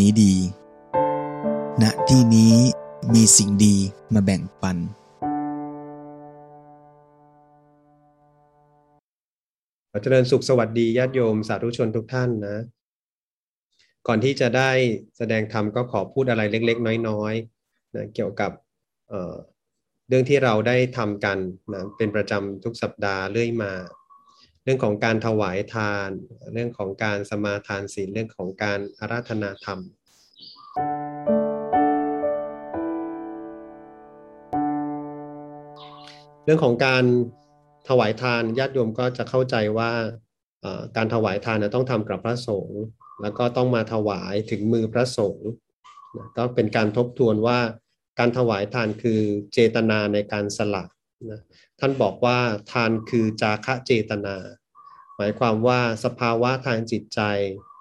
นี้ดี ณ ที่นี้มีสิ่งดีมาแบ่งปัน ขอเจริญสุขสวัสดีญาติโยมสาธุชนทุกท่านนะ ก่อนที่จะได้แสดงธรรมก็ขอพูดอะไรเล็ก ๆ น้อยๆนะเกี่ยวกับเเรื่องที่เราได้ทำกันนะเป็นประจำทุกสัปดาห์เรื่อยมา เรื่องของการถวายทาน เรื่องของการสมาทานศีลเรื่องของการอาราธนาธรรม เรื่องของการถวายทานญาติโยมก็จะเข้าใจว่าการถวายทานต้องทำกับพระสงฆ์แล้วก็ต้องมาถวายถึงมือพระสงฆ์ก็เป็นการทบทวนว่าการถวายทานคือเจตนาในการสละ นะท่านบอกว่าทานคือจาคะเจตนา หมายความว่าสภาวะทางจิตใจ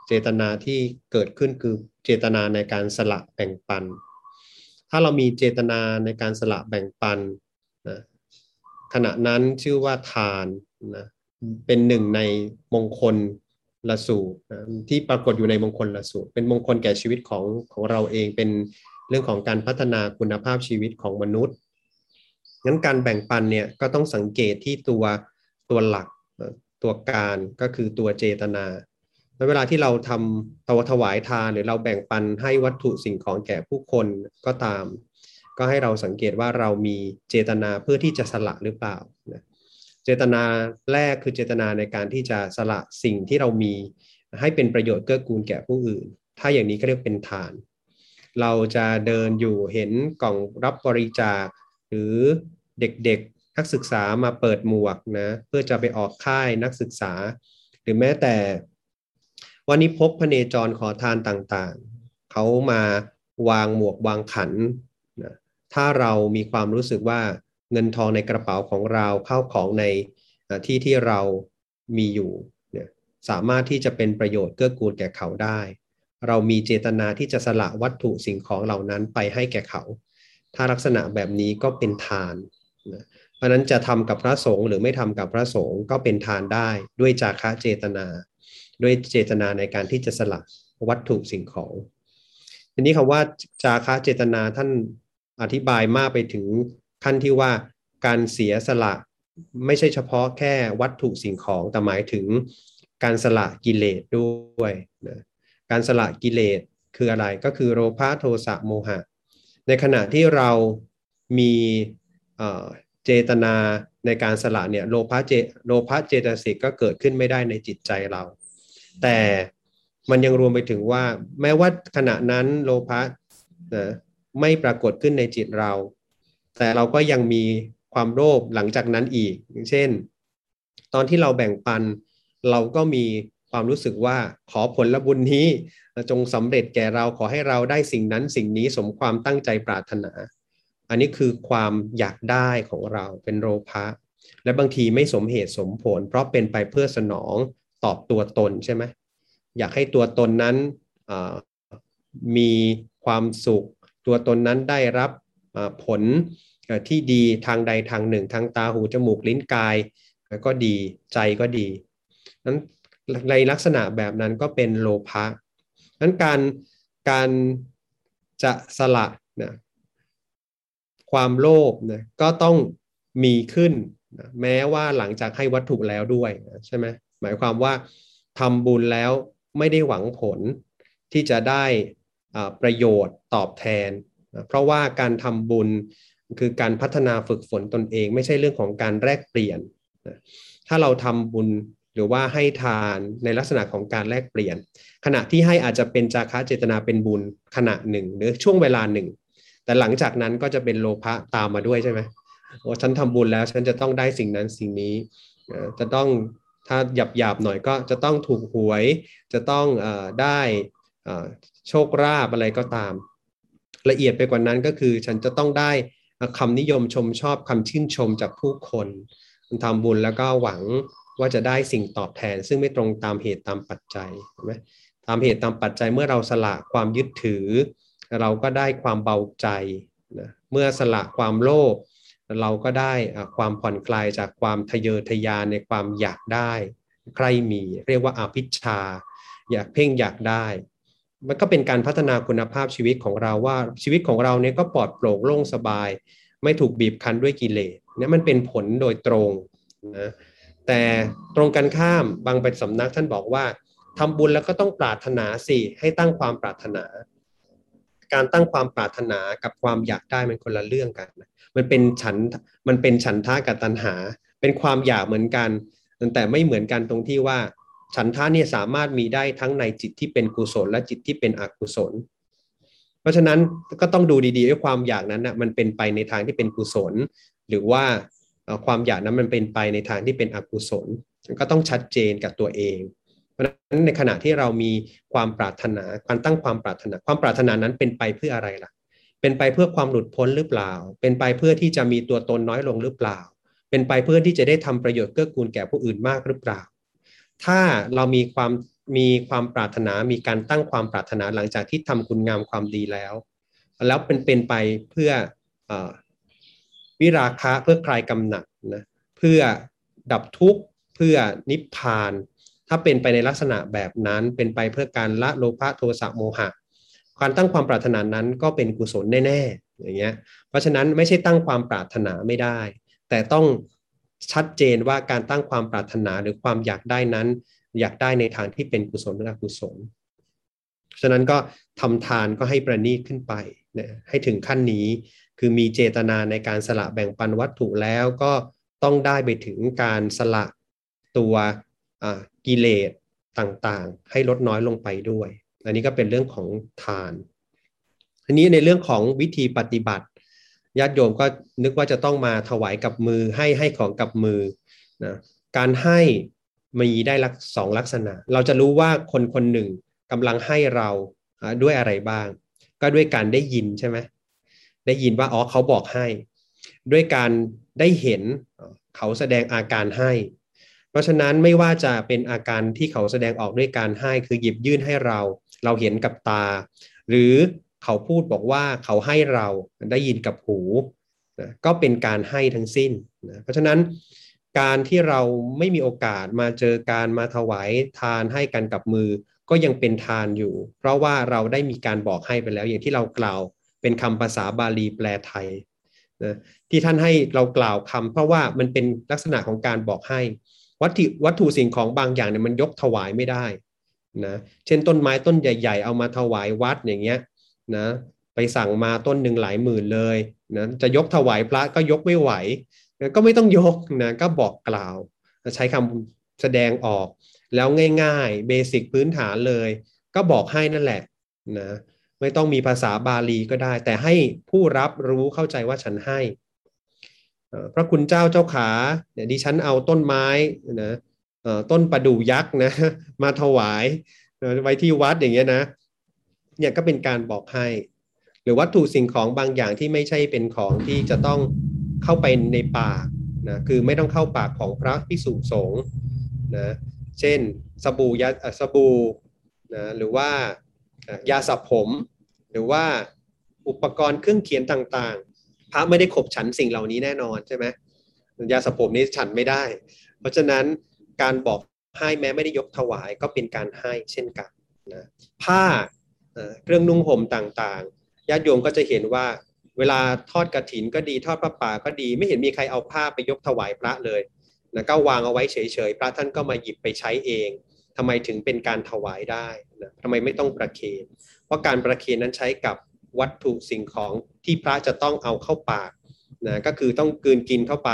เจตนาที่เกิดขึ้นคือเจตนาในการสละแบ่งปัน ถ้าเรามีเจตนาในการสละแบ่งปันนะขณะนั้นชื่อว่าทานนะเป็นหนึ่งในมงคลละสูตรนะที่ปรากฏอยู่ในมงคลละสูตร เป็นมงคลแก่ชีวิตของของเราเองเป็นเรื่องของการพัฒนาคุณภาพชีวิตของมนุษย์ งั้นการแบ่งปันเนี่ยก็ต้องสังเกตที่ตัวตัวหลักตัวการก็คือตัวเจตนาเวลาที่เราทำตัวถวายทานหรือเราแบ่งปันให้วัตถุสิ่งของแก่ผู้คนก็ตาม ก็ให้เราสังเกตว่าเรามีเจตนาเพื่อที่จะสละหรือเปล่าเจตนาแรกคือเจตนาในการที่จะสละสิ่งที่เรามีให้เป็นประโยชน์เกื้อกูลแก่ผู้อื่น ถ้าอย่างนี้ก็เรียกเป็นทาน เราจะเดินอยู่เห็นกล่องรับบริจาคหรือ เด็กๆนักศึกษามาเปิดหมวกนะเพื่อจะไปออกค่ายนักศึกษา หรือแม้แต่วันนี้พบพเนจรขอทานต่างๆ เขามาวางหมวกวางขันนะถ้าเรามีความรู้สึกว่าเงินทองในกระเป๋าของเราเข้าของในที่ที่เรามีอยู่เนี่ยสามารถที่จะเป็นประโยชน์เกื้อกูลแก่เขาได้ เรามีเจตนาที่จะสละวัตถุสิ่งของเหล่านั้นไปให้แก่เขา ถ้าลักษณะแบบนี้ก็เป็นทาน เพราะนั้นจะทำกับพระสงฆ์หรือไม่ทำกับพระสงฆ์ก็เป็นทานได้ด้วยจาคะเจตนา ด้วยเจตนาในการที่จะสละวัตถุสิ่งของ ทีนี้คำว่าจาคะเจตนาท่านอธิบายมากไปถึงขั้นที่ว่าการเสียสละไม่ใช่เฉพาะแค่วัตถุสิ่งของแต่หมายถึงการสละกิเลสด้วยนะการสละกิเลสคืออะไรก็คือโลภะโทสะโมหะ ในขณะที่เรามี เจตนาในการสละเนี่ยโลภะเจโลภะเจตสิกก็เกิดขึ้นไม่ได้ในจิตใจเรา แต่มันยังรวมไปถึงว่า แม้ว่าขณะนั้นโลภะนะไม่ปรากฏขึ้นในจิตเรา แต่เราก็ยังมีความโลภหลังจากนั้นอีก อย่างเช่น ตอนที่เราแบ่งปัน เราก็มีความรู้สึกว่าขอผลละบุญนี้จงสำเร็จแก่เราขอให้เราได้สิ่งนั้นสิ่งนี้สมความตั้งใจปรารถนา อันนี้คือความอยากได้ของเราเป็นโลภะและบางทีไม่สมเหตุสมผล เพราะเป็นไปเพื่อสนองตอบตัวตนใช่ไหมอยากให้ตัวตนนั้นมีความสุข ตัวตนนั้นได้รับผลที่ดีทางใดทางหนึ่ง ทางตาหูจมูกลิ้นกายก็ดีใจก็ดีนั้นในลักษณะแบบนั้นก็เป็นโลภะนั้นการการจะสละนะ ความโลภนะก็ต้องมีขึ้นนะแม้ว่าหลังจากให้วัตถุแล้วด้วยนะใช่ไหมหมายความว่าทำบุญแล้วไม่ได้หวังผลที่จะได้ประโยชน์ตอบแทนเพราะว่าการทำบุญคือการพัฒนาฝึกฝนตนเอง ไม่ใช่เรื่องของการแลกเปลี่ยนถ้าเราทำบุญหรือว่าให้ทานในลักษณะของการแลกเปลี่ยน ขณะที่ให้อาจจะเป็นจาคะเจตนาเป็นบุญขณะหนึ่ง หรือช่วงเวลาหนึ่ง แต่หลังจากนั้นก็จะเป็นโลภะตามมาด้วยใช่ไหมโอ้ฉันทำบุญแล้วฉันจะต้องได้สิ่งนั้นสิ่งนี้จะต้องถ้าหยับหยาบหน่อยก็จะต้องถูกหวย จะต้องอได้โชคราบอะไรก็ตาม ละเอียดไปกว่านั้นก็คือฉันจะต้องได้คำนิยมชมชอบคำชื่นชมจากผู้คนทำบุญแล้วก็หวังว่าจะได้สิ่งตอบแทน ซึ่งไม่ตรงตามเหตุตามปัจจัยใช่ไหมตามเหตุตามปัจจัยเมื่อเราสละความยึดถือ เราก็ได้ความเบาใจนะเมื่อสละความโลภเราก็ได้ความผ่อนคลายจากความทะเยอทะยานในความอยากได้ ใครมีเรียกว่าอาภิชา อยากเพ่งอยากได้ มันก็เป็นการพัฒนาคุณภาพชีวิตของเราว่าชีวิตของเราเนี่ยก็ปลอดโปร่งโล่งสบาย ไม่ถูกบีบคั้นด้วยกิเลสเนี่ยมันเป็นผลโดยตรงนะแต่ตรงกันข้ามบางเป็นสำนักท่านบอกว่าทำบุญแล้วก็ต้องปรารถนาสิให้ตั้งความปรารถนา การตั้งความปรารถนากับความอยากได้มันคนละเรื่องกัน มันเป็นฉันมันเป็นฉันทะกับตัณหา เป็นความอยากเหมือนกัน แต่ไม่เหมือนกันตรงที่ว่า ฉันทะเนี่ยสามารถมีได้ทั้งในจิตที่เป็นกุศล และจิตที่เป็นอกุศล เพราะฉะนั้นก็ต้องดูดีๆว่าความอยากนั้นนะมันเป็นไปในทางที่เป็นกุศล หรือว่าความอยากนั้นมันเป็นไปในทางที่เป็นอกุศลก็ต้องชัดเจนกับตัวเอง เพราะฉะนั้นในขณะที่เรามีความปรารถนาการตั้งความปรารถนา ความปรารถนานั้นเป็นไปเพื่ออะไรล่ะ เป็นไปเพื่อความหลุดพ้นหรือเปล่า เป็นไปเพื่อที่จะมีตัวตนน้อยลงหรือเปล่า เป็นไปเพื่อที่จะได้ทำประโยชน์เกื้อกูลแก่ผู้อื่นมากหรือเปล่า ถ้าเรามีความมีความปรารถนา มีการตั้งความปรารถนาหลังจากที่ทำคุณงามความดีแล้ว แล้วเป็นเป็นไปเพื่ออวิราคะเพื่อคลายกำหนัดนะเพื่อดับทุกข์เพื่อนิพพาน ถ้าเป็นไปในลักษณะแบบนั้นเป็นไปเพื่อการละโลภะโทสะโมหะ การตั้งความปรารถนานั้นก็เป็นกุศลแน่ๆอย่างเงี้ยเพราะฉะนั้นไม่ใช่ตั้งความปรารถนาไม่ได้ แต่ต้องชัดเจนว่าการตั้งความปรารถนาหรือความอยากได้นั้น อยากได้ในทางที่เป็นกุศลหรืออกุศลฉะนั้นก็ทำทานก็ให้ประณีตขึ้นไปนะให้ถึงขั้นนี้คือมีเจตนาในการสละแบ่งปันวัตถุแล้วก็ต้องได้ไปถึงการสละตัว กิเลสต่างๆ ให้ลดน้อยลงไปด้วย อันนี้ก็เป็นเรื่องของทานทีนี้ในเรื่องของวิธีปฏิบัติญาติโยมก็นึกว่าจะต้องมาถวายกับมือให้ให้ของกับมือนะการให้มีได้ลักสองลักษณะ เราจะรู้ว่าคนคนหนึ่งกำลังให้เราด้วยอะไรบ้าง ก็ด้วยการได้ยินใช่ไหมได้ยินว่าอ๋อเขาบอกให้ ด้วยการได้เห็นเขาแสดงอาการให้ เพราะฉะนั้นไม่ว่าจะเป็นอาการที่เขาแสดงออกด้วยการให้คือหยิบยื่นให้เรา เราเห็นกับตา หรือเขาพูดบอกว่าเขาให้เราได้ยินกับหูนะก็เป็นการให้ทั้งสิ้นนะเพราะฉะนั้นการที่เราไม่มีโอกาสมาเจอการมาถวายทานให้กันกับมือ ก็ยังเป็นทานอยู่ เพราะว่าเราได้มีการบอกให้ไปแล้วอย่างที่เรากล่าวเป็นคำภาษาบาลีแปลไทยนะที่ท่านให้เรากล่าวคำเพราะว่ามันเป็นลักษณะของการบอกให้ วัตถุวัตถุสิ่งของบางอย่างเนี่ยมันยกถวายไม่ได้นะเช่นต้นไม้ต้นใหญ่ ๆ เอามาถวายวัดอย่างเงี้ยนะไปสั่งมาต้นหนึ่งหลายหมื่นเลยนะจะยกถวายพระก็ยกไม่ไหวนะก็ไม่ต้องยกนะก็บอกกล่าวใช้คำแสดงออกแล้วง่ายๆเบสิกพื้นฐานเลย ก็บอกให้นั่นแหละนะไม่ต้องมีภาษาบาลีก็ได้ แต่ให้ผู้รับรู้เข้าใจว่าฉันให้ พระคุณเจ้าเจ้าขาเนี่ยดิฉันเอาต้นไม้นะต้นประดู่ยักษ์นะมาถวายไว้ที่วัดอย่างเงี้ยนะเนี่ยก็เป็นการบอกให้ หรือวัตถุสิ่งของบางอย่างที่ไม่ใช่เป็นของที่จะต้องเข้าไปในปากนะคือไม่ต้องเข้าปากของพระภิกษุสงฆ์นะเช่นสบู่ยาสบู่นะหรือว่ายาสระผม หรือว่าอุปกรณ์เครื่องเขียนต่าง พระไม่ได้ขบฉันสิ่งเหล่านี้แน่นอนใช่ไหมยาสระผมนี้ฉันไม่ได้ เพราะฉะนั้นการบอกให้แม้ไม่ได้ยกถวายก็เป็นการให้เช่นกันนะผ้าเครื่องนุ่งห่มต่างๆญาติโยมก็จะเห็นว่าเวลาทอดกระถินก็ดีทอดพระป่าก็ดี ไม่เห็นมีใครเอาผ้าไปยกถวายพระเลยนะก็วางเอาไว้เฉยๆพระท่านก็มาหยิบไปใช้เองทำไมถึงเป็นการถวายได้นะทำไมไม่ต้องประเคนเพราะการประเคนนั้นใช้กับ วัตถุสิ่งของที่พระจะต้องเอาเข้าปากนะก็คือต้องกืนกินเข้าไป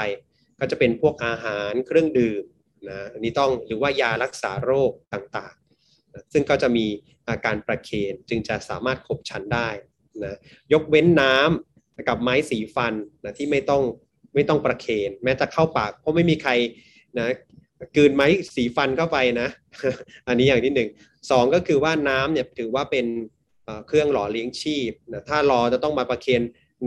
ก็จะเป็นพวกอาหารเครื่องดื่มนะอันนี้ต้องหรือว่ายารักษาโรคต่างๆซึ่งก็จะมีอาการประเคนจึงจะสามารถขบฉันได้นะยกเว้นน้ำกับไม้สีฟันนะที่ไม่ต้องไม่ต้องประเคน แม้จะเข้าปากเพราะไม่มีใครนะกืนไม้สีฟันเข้าไปนะ อันนี้อย่างที่หนึ่งสองก็คือว่าน้ำเนี่ยถือว่าเป็น เครื่องหล่อเลี้ยงชีพนะถ้ารอจะต้องมาประเคน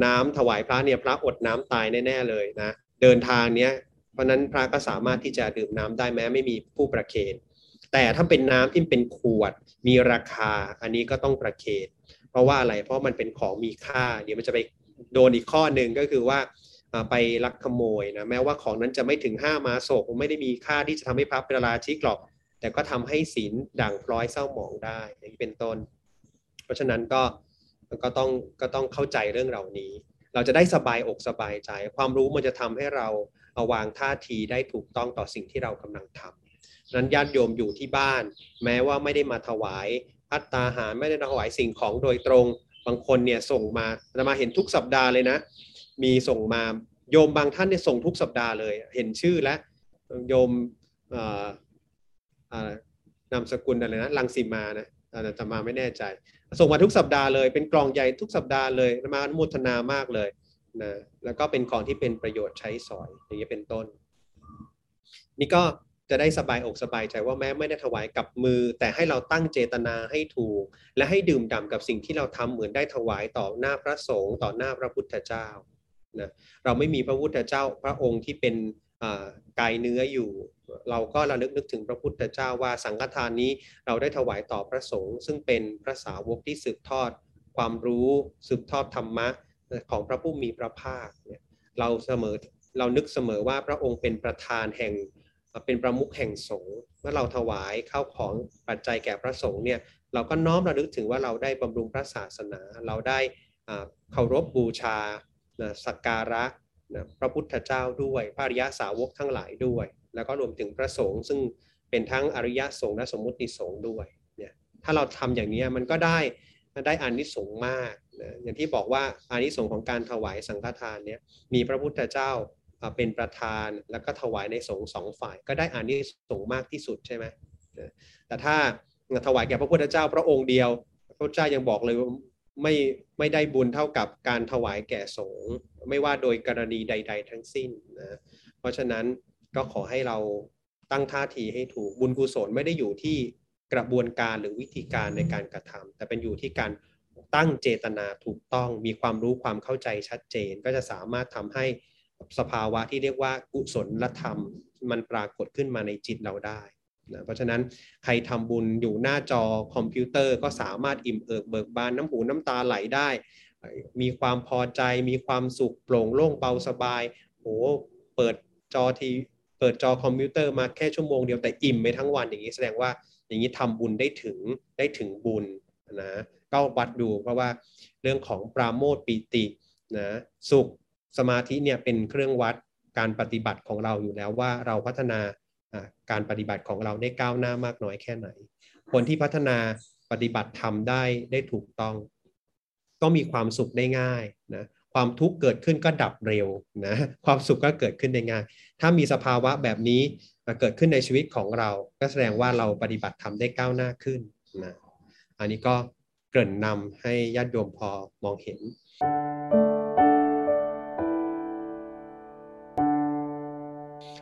น้ำถวายพระเนี่ยพระอดน้ำตายแน่ๆเลยนะเดินทางเนี้ยเพราะนั้นพระก็สามารถที่จะดื่มน้ำได้แม้ไม่มีผู้ประเคนแต่ถ้าเป็นน้ำที่เป็นขวด มีราคาอันนี้ก็ต้องประเคนเพราะว่าอะไรเพราะมันเป็นของมีค่า เดี๋ยวมันจะไปโดนอีกข้อหนึ่งก็คือว่าไปลักขโมยนะแม้ว่าของนั้นจะไม่ถึงห้ามาโศกไม่ได้มีค่าที่จะทำให้พระเป็นราชิกหรอก แต่ก็ทำให้ศีลด่างพร้อยเศร้าหมองได้อย่างนี้เป็นต้น เพราะฉะนั้นก็ก็ต้องก็ต้องเข้าใจเรื่องเหล่านี้ เราจะได้สบายอกสบายใจ ความรู้มันจะทำให้เราเอาวางท่าทีได้ถูกต้องต่อสิ่งที่เรากำลังทำนั้นญาติโยมอยู่ที่บ้าน แม้ว่าไม่ได้มาถวายพัตตาหารไม่ได้ถวายสิ่งของโดยตรง บางคนเนี่ยส่งมาจะมาเห็นทุกสัปดาห์เลยนะ มีส่งมาโยมบางท่านเนี่ยส่งทุกสัปดาห์เลย เห็นชื่อและโยมนามสกุลอะไรนะลังสีมานะจะมาไม่แน่ใจ ส่งมาทุกสัปดาห์เลย เป็นกล่องใหญ่ทุกสัปดาห์เลยมาอนุโมทนามากเลยนะแล้วก็เป็นของที่เป็นประโยชน์ใช้สอยอย่างนี้เป็นต้น นี่ก็จะได้สบายอกสบายใจว่าแม้ไม่ได้ถวายกับมือ แต่ให้เราตั้งเจตนาให้ถูก และให้ดื่มด่ำกับสิ่งที่เราทำเหมือนได้ถวายต่อหน้าพระสงฆ์ต่อหน้าพระพุทธเจ้านะเราไม่มีพระพุทธเจ้าพระองค์ที่เป็น กายเนื้ออยู่ เราก็ระลึกนึกถึงพระพุทธเจ้าว่าสังฆทานนี้เราได้ถวายต่อพระสงฆ์ซึ่งเป็นพระสาวกที่สืบทอด ความรู้สืบทอดธรรมะของพระผู้มีพระภาคเนี่ยเราเสมอเรานึกเสมอว่าพระองค์เป็นประธานแห่งเป็นประมุขแห่งสงฆ์เมื่อเราถวายข้าวของปัจจัยแก่พระสงฆ์เนี่ยเราก็น้อมระลึกถึงว่าเราได้บำรุงพระศาสนา เราได้เคารพบูชาสักการะ พระพุทธเจ้าด้วยพระอริยสาวกทั้งหลายด้วย แล้วก็รวมถึงพระสงฆ์ซึ่งเป็นทั้งอริยสงฆ์และสมมุติสงฆ์ด้วยเนี่ยถ้าเราทำอย่างนี้มันก็ได้ได้อานิสงส์มากนะอย่างที่บอกว่าอานิสงส์ของการถวายสังฆทานเนี่ยมีพระพุทธเจ้าเป็นประธานแล้วก็ถวายในสงฆ์สองฝ่าย ก็ได้อานิสงส์มากที่สุดใช่ไหมแต่ถ้าถวายแก่พระพุทธเจ้าพระองค์เดียวพระเจ้ายังบอกเลยว่า ไม่ไม่ได้บุญเท่ากับการถวายแก่สงฆ์ไม่ว่าโดยกรณีใด ๆ ทั้งสิ้นนะเพราะฉะนั้นก็ขอให้เราตั้งท่าทีให้ถูกบุญกุศลไม่ได้อยู่ที่กระบวนการหรือวิธีการในการกระทำแต่เป็นอยู่ที่การตั้งเจตนาถูกต้องมีความรู้ความเข้าใจชัดเจน ก็จะสามารถทำให้สภาวะที่เรียกว่ากุศลธรรม มันปรากฏขึ้นมาในจิตเราได้ นะเพราะฉะนั้นใครทำบุญอยู่หน้าจอคอมพิวเตอร์ก็สามารถอิ่มเอิบเบิกบานน้ำหูน้ำตาไหลได้ มีความพอใจมีความสุขโปร่งโล่งเบาสบายโอ้เปิดจอทีเปิดจอคอมพิวเตอร์มาแค่ชั่วโมงเดียวแต่อิ่มไปทั้งวันอย่างนี้แสดงว่าอย่างนี้ทำบุญได้ถึงได้ถึงบุญนะก็วัดดูเพราะว่าเรื่องของปราโมทย์ปีตินะสุขสมาธิเนี่ยเป็นเครื่องวัดการปฏิบัติของเราอยู่แล้วว่าเราพัฒนา การปฏิบัติของเราได้ก้าวหน้ามากน้อยแค่ไหน คนที่พัฒนาปฏิบัติทำได้ได้ถูกต้อง ก็มีความสุขได้ง่ายนะความทุกข์เกิดขึ้นก็ดับเร็วนะความสุขก็เกิดขึ้นได้ง่าย ถ้ามีสภาวะแบบนี้เกิดขึ้นในชีวิตของเรา ก็แสดงว่าเราปฏิบัติทำได้ก้าวหน้าขึ้นนะอันนี้ก็เกริ่นนำให้ญาติโยมพอมองเห็น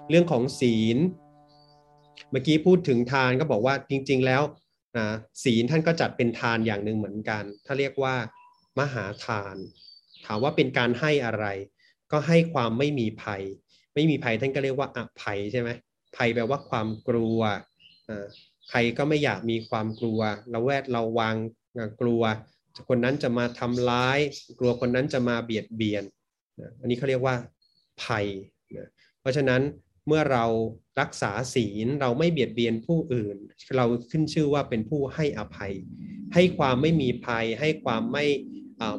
เรื่องของศีล เมื่อกี้พูดถึงทานก็บอกว่าจริง ๆ แล้วนะศีลท่านก็จัดเป็นทานอย่างหนึ่งเหมือนกัน ถ้าเรียกว่า มหาทาน ถามว่าเป็นการให้อะไร ก็ให้ความไม่มีภัย ไม่มีภัยท่านก็เรียกว่าอภัยใช่ไหมภัยแปลว่าความกลัวใครก็ไม่อยากมีความกลัวเราแวดเราวางกลัว คนนั้นจะมาทำร้าย กลัวคนนั้นจะมาเบียดเบียน อันนี้เขาเรียกว่าภัย เพราะฉะนั้น เมื่อเรารักษาศีลเราไม่เบียดเบียนผู้อื่น เราขึ้นชื่อว่าเป็นผู้ให้อภัย ให้ความไม่มีภัย ให้ความไม่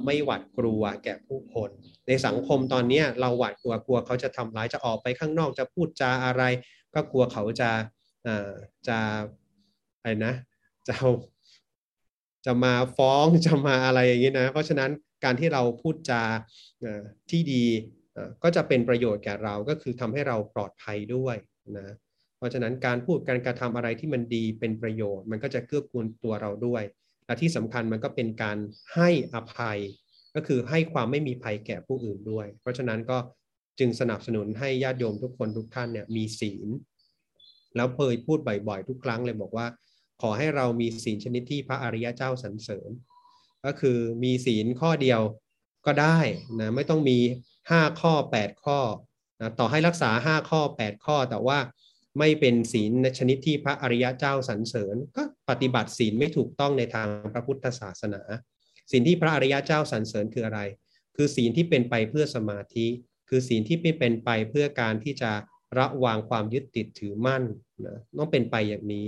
ไม่หวาดกลัวแก่ผู้คน ในสังคมตอนนี้เราหวาดกลัวกลัวเขาจะทำร้ายจะออกไปข้างนอกจะพูดจาอะไร ก็กลัวเขาจะจะอะไรนะจะจะมาฟ้องจะมาอะไรอย่างนี้นะ เพราะฉะนั้นการที่เราพูดจาที่ดี ก็จะเป็นประโยชน์แก่เราก็คือทำให้เราปลอดภัยด้วยนะเพราะฉะนั้นการพูดการกระทำอะไรที่มันดีเป็นประโยชน์ มันก็จะเกื้อกูลตัวเราด้วย และที่สำคัญมันก็เป็นการให้อภัย ก็คือให้ความไม่มีภัยแก่ผู้อื่นด้วย เพราะฉะนั้นก็จึงสนับสนุนให้ญาติโยมทุกคนทุกท่านเนี่ยมีศีล แล้วเคยพูดบ่อยๆ ทุกครั้งเลยบอกว่า ขอให้เรามีศีลชนิดที่พระอริยะเจ้าสรรเสริญ ก็คือมีศีลข้อเดียวก็ได้นะไม่ต้องมี ห้าข้อแปดข้อนะต่อให้รักษาห้าข้อแปดข้อ แต่ว่าไม่เป็นศีลชนิดที่พระอริยะเจ้าสรรเสริญ ก็ปฏิบัติศีลไม่ถูกต้องในทางพระพุทธศาสนาศีลที่พระอริยะเจ้าสรรเสริญคืออะไร คือศีลที่เป็นไปเพื่อสมาธิ คือศีลที่ไม่เป็นไปเพื่อการที่จะระวางความยึดติดถือมั่นนะต้องเป็นไปอย่างนี้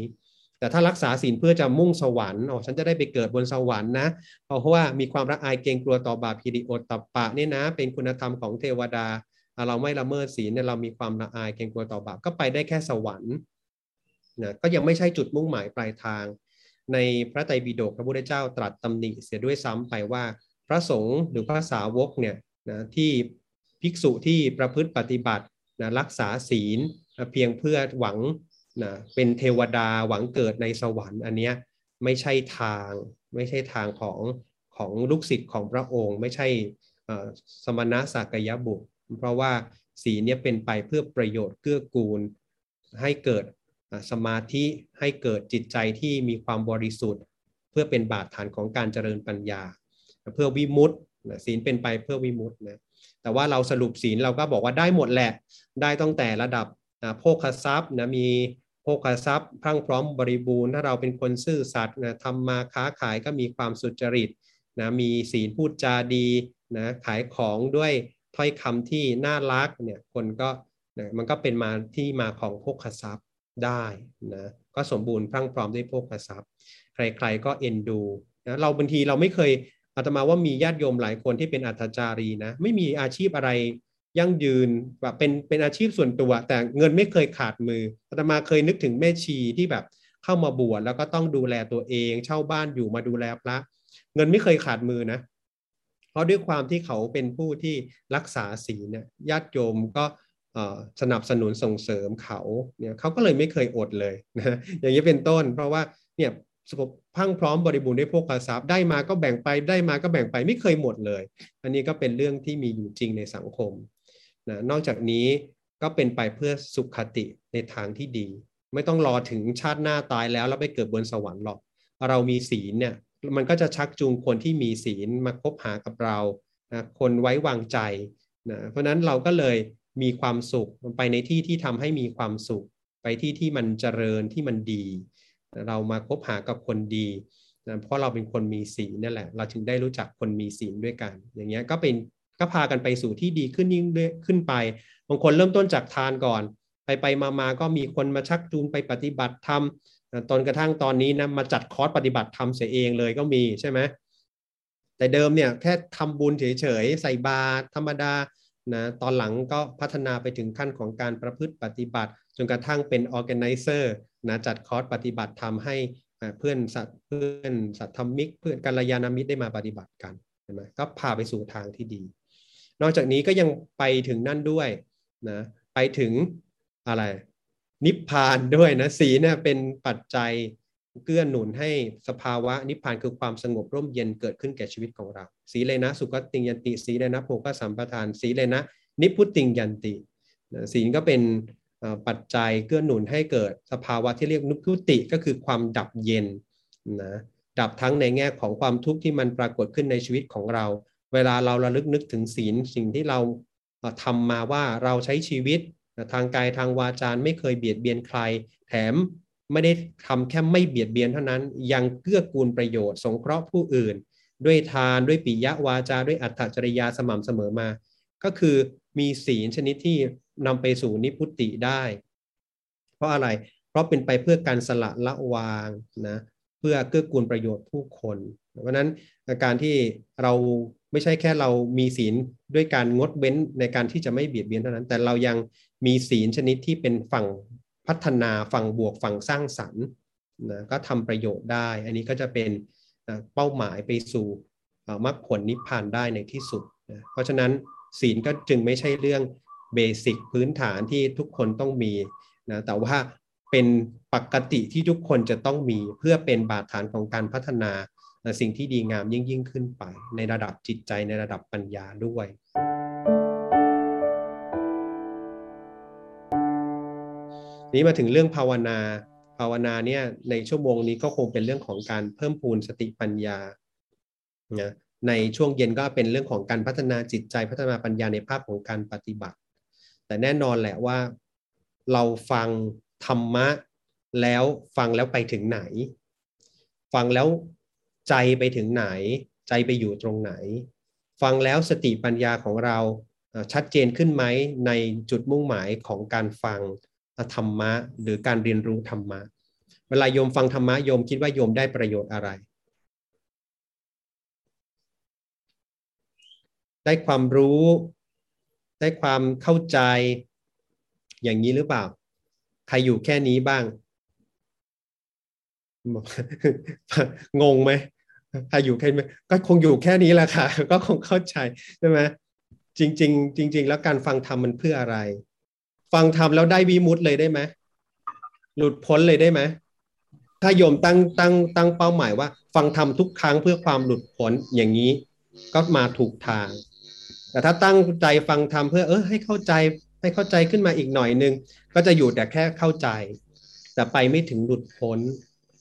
แต่ถ้ารักษาศีลเพื่อจะมุ่งสวรรค์อ๋อฉันจะได้ไปเกิดบนสวรรค์นะ เพราะว่ามีความรักอายเกรงกลัวต่อบาปพิริโอตตัปปะนี่ยนะ เป็นคุณธรรมของเทวดา เราไม่ละเมิดศีลเนี่ยเรามีความละอายเกรงกลัวต่อบาปก็ไปได้แค่สวรรค์นะก็ยังไม่ใช่จุดมุ่งหมายปลายทาง ในพระไตรปิฎกพระพุทธเจ้าตรัสตำหนิเสียด้วยซ้ำไปว่า พระสงฆ์หรือพระสาวกเนี่ยนะที่ภิกษุที่ประพฤติปฏิบัตินะรักษาศีลนะเพียงเพื่อหวัง นะเป็นเทวดาหวังเกิดในสวรรค์ อันเนี้ยไม่ใช่ทางไม่ใช่ทางของของลูกศิษย์ของพระองค์ ไม่ใช่สมณะสักยบุตร เพราะว่าศีเนี่ยเป็นไปเพื่อประโยชน์เกื้อกูล ให้เกิดสมาธิให้เกิดจิตใจที่มีความบริสุทธิ์ เพื่อเป็นบาดฐานของการเจริญปัญญา เพื่อวิมุตต์ศีลเป็นไปเพื่อวิมุตต์นะแต่ว่าเราสรุปศีลเราก็บอกว่าได้หมดแหละ ได้ตั้งแต่ระดับโภคทรัพย์นะมี โภคทรัพย์พรั่งพร้อมบริบูรณ์ ถ้าเราเป็นคนซื่อสัตย์นะทำมาค้าขายก็มีความสุจริตนะมีศีลพูดจาดีนะขายของด้วยถ้อยคำที่น่ารักเนี่ยคนก็นะมันก็เป็นมาที่มาของโภคทรัพย์ได้นะก็สมบูรณ์พรั่งพร้อมด้วยโภคทรัพย์ ใครๆก็เอ็นดูนะเราบางทีเราไม่เคยอาตมาว่ามีญาติโยมหลายคนที่เป็นอัตจารีนะไม่มีอาชีพอะไร ยั่งยืนแบบเป็นเป็นอาชีพส่วนตัว แต่เงินไม่เคยขาดมืออาตมาเคยนึกถึงแม่ชีที่แบบเข้ามาบวชแล้วก็ต้องดูแลตัวเอง เช่าบ้านอยู่มาดูแลพระ เงินไม่เคยขาดมือนะ เพราะด้วยความที่เขาเป็นผู้ที่รักษาศีลเนี่ยญาติโยมก็สนับสนุนส่งเสริมเขาเนี่ยเขาก็เลยไม่เคยอดเลยนะอย่างนี้เป็นต้น เพราะว่าเนี่ยสมพังพร้อมบริบูรณ์ด้วยพวกทรัพย์ได้มาก็แบ่งไปได้มาก็แบ่งไปไม่เคยหมดเลย อันนี้ก็เป็นเรื่องที่มีอยู่จริงในสังคม นะนอกจากนี้ก็เป็นไปเพื่อสุขติในทางที่ดี ไม่ต้องรอถึงชาติหน้าตายแล้วแล้วไปเกิดบนสวรรค์หรอก เรามีศีลเนี่ยมันก็จะชักจูงคนที่มีศีลมาคบหากับเรานะคนไว้วางใจนะเพราะนั้นเราก็เลยมีความสุขไปในที่ที่ทำให้มีความสุข ไปที่ที่มันเจริญที่มันดี เรามาคบหากับคนดีนะเพราะเราเป็นคนมีศีลนี่นแหละ เราถึงได้รู้จักคนมีศีลด้วยกัน อย่างเงี้ยก็เป็น ก็พากันไปสู่ที่ดีขึ้นยิ่งขึ้นไปบางคนเริ่มต้นจากทานก่อน ไปไปมามาก็มีคนมาชักจูงไปปฏิบัติธรรมตอนกระทั่งตอนนี้นะมาจัดคอร์สปฏิบัติธรรมเสียเองเลยก็มีใช่ไหมแต่เดิมเนี่ยแค่ทำบุญเฉยๆใส่บาตรธรรมดานะตอนหลังก็พัฒนาไปถึงขั้นของการประพฤติปฏิบัติ จนกระทั่งเป็น organizer นะจัดคอร์สปฏิบัติทำให้เพื่อนสัตว์เพื่อนสัตธรรมิก เพื่อนกัลยาณมิตรได้มาปฏิบัติกันเห็นไหมก็พาไปสู่ทางที่ดี นอกจากนี้ก็ยังไปถึงนั่นด้วยนะไปถึงอะไร นิพพานด้วยนะสีเนี่ยเป็นปัจจัยเกื้อหนุนให้สภาวะนิพพานคือความสงบร่มเย็นเกิดขึ้นแก่ชีวิตของเรา สีเลยนะสุขติงยันติ สีเลยนะโภคสัมปทาน สีเลยนะนิพุติงยันติสีก็เป็นปัจจัยเกื้อหนุนให้เกิดสภาวะที่เรียกนุพุติก็คือความดับเย็นนะดับทั้งในแง่ของความทุกข์ที่มันปรากฏขึ้นในชีวิตของเรา เวลาเราระลึกนึกถึงศีลสิ่งที่เราทำมาว่าเราใช้ชีวิตทางกายทางวาจาไม่เคยเบียดเบียนใคร แถมไม่ได้ทำแค่ไม่เบียดเบียนเท่านั้น ยังเกื้อกูลประโยชน์ สงเคราะห์ผู้อื่น ด้วยทานด้วยปิยวาจาด้วยอัตถจริยาสม่ำเสมอมา ก็คือมีศีลชนิดที่นำไปสู่นิพุติได้ เพราะอะไรเพราะเป็นไปเพื่อการสละละวางนะเพื่อเกื้อกูลประโยชน์ผู้คน เพราะนั้นการที่เรา ไม่ใช่แค่เรามีศีลด้วยการงดเว้นในการที่จะไม่เบียดเบียนเท่านั้น แต่เรายังมีศีลชนิดที่เป็นฝั่งพัฒนาฝั่งบวกฝั่งสร้างสรรค์นะก็ทำประโยชน์ได้ อันนี้ก็จะเป็นเป้าหมายไปสู่มรรคผลนิพพานได้ในที่สุดนะเพราะฉะนั้นศีลก็จึงไม่ใช่เรื่องเบสิกพื้นฐานที่ทุกคนต้องมีนะแต่ว่าเป็นปกติที่ทุกคนจะต้องมีเพื่อเป็นบาดฐานของการพัฒนา สิ่งที่ดีงามยิ่งยิ่งขึ้นไป ในระดับจิตใจในระดับปัญญาด้วยนี้มาถึงเรื่องภาวนา ภาวนาเนี่ยในชั่วโมงนี้ก็คงเป็นเรื่องของการเพิ่มพูนสติปัญญานะในช่วงเย็นก็เป็นเรื่องของการพัฒนาจิตใจพัฒนาปัญญาในภาพของการปฏิบัติ แต่แน่นอนแหละว่าเราฟังธรรมะแล้วฟังแล้วไปถึงไหน ฟังแล้ว ใจไปถึงไหน ใจไปอยู่ตรงไหน ฟังแล้วสติปัญญาของเราชัดเจนขึ้นไหมในจุดมุ่งหมายของการฟังธรรมะ หรือการเรียนรู้ธรรมะ เวลาโยมฟังธรรมะโยมคิดว่าโยมได้ประโยชน์อะไร ได้ความรู้ ได้ความเข้าใจ อย่างนี้หรือเปล่า ใครอยู่แค่นี้บ้าง งงไหม ถ้าอยู่แค่ก็คงอยู่แค่นี้แหละค่ะ ก็คงเข้าใจใช่ไหมจริงๆจริง ๆ แล้วการฟังธรรมมันเพื่ออะไร ฟังธรรมแล้วได้วิมุตเลยได้ไหมหลุดพ้นเลยได้ไหมถ้าโยมตั้งตั้งตั้งเป้าหมายว่า ฟังธรรมทุกครั้งเพื่อความหลุดพ้นอย่างนี้ ก็มาถูกทาง แต่ถ้าตั้งใจฟังธรรมเพื่อเออให้เข้าใจให้เข้าใจขึ้นมาอีกหน่อยนึง ก็จะอยู่แต่แค่เข้าใจ แต่ไปไม่ถึงหลุดพ้น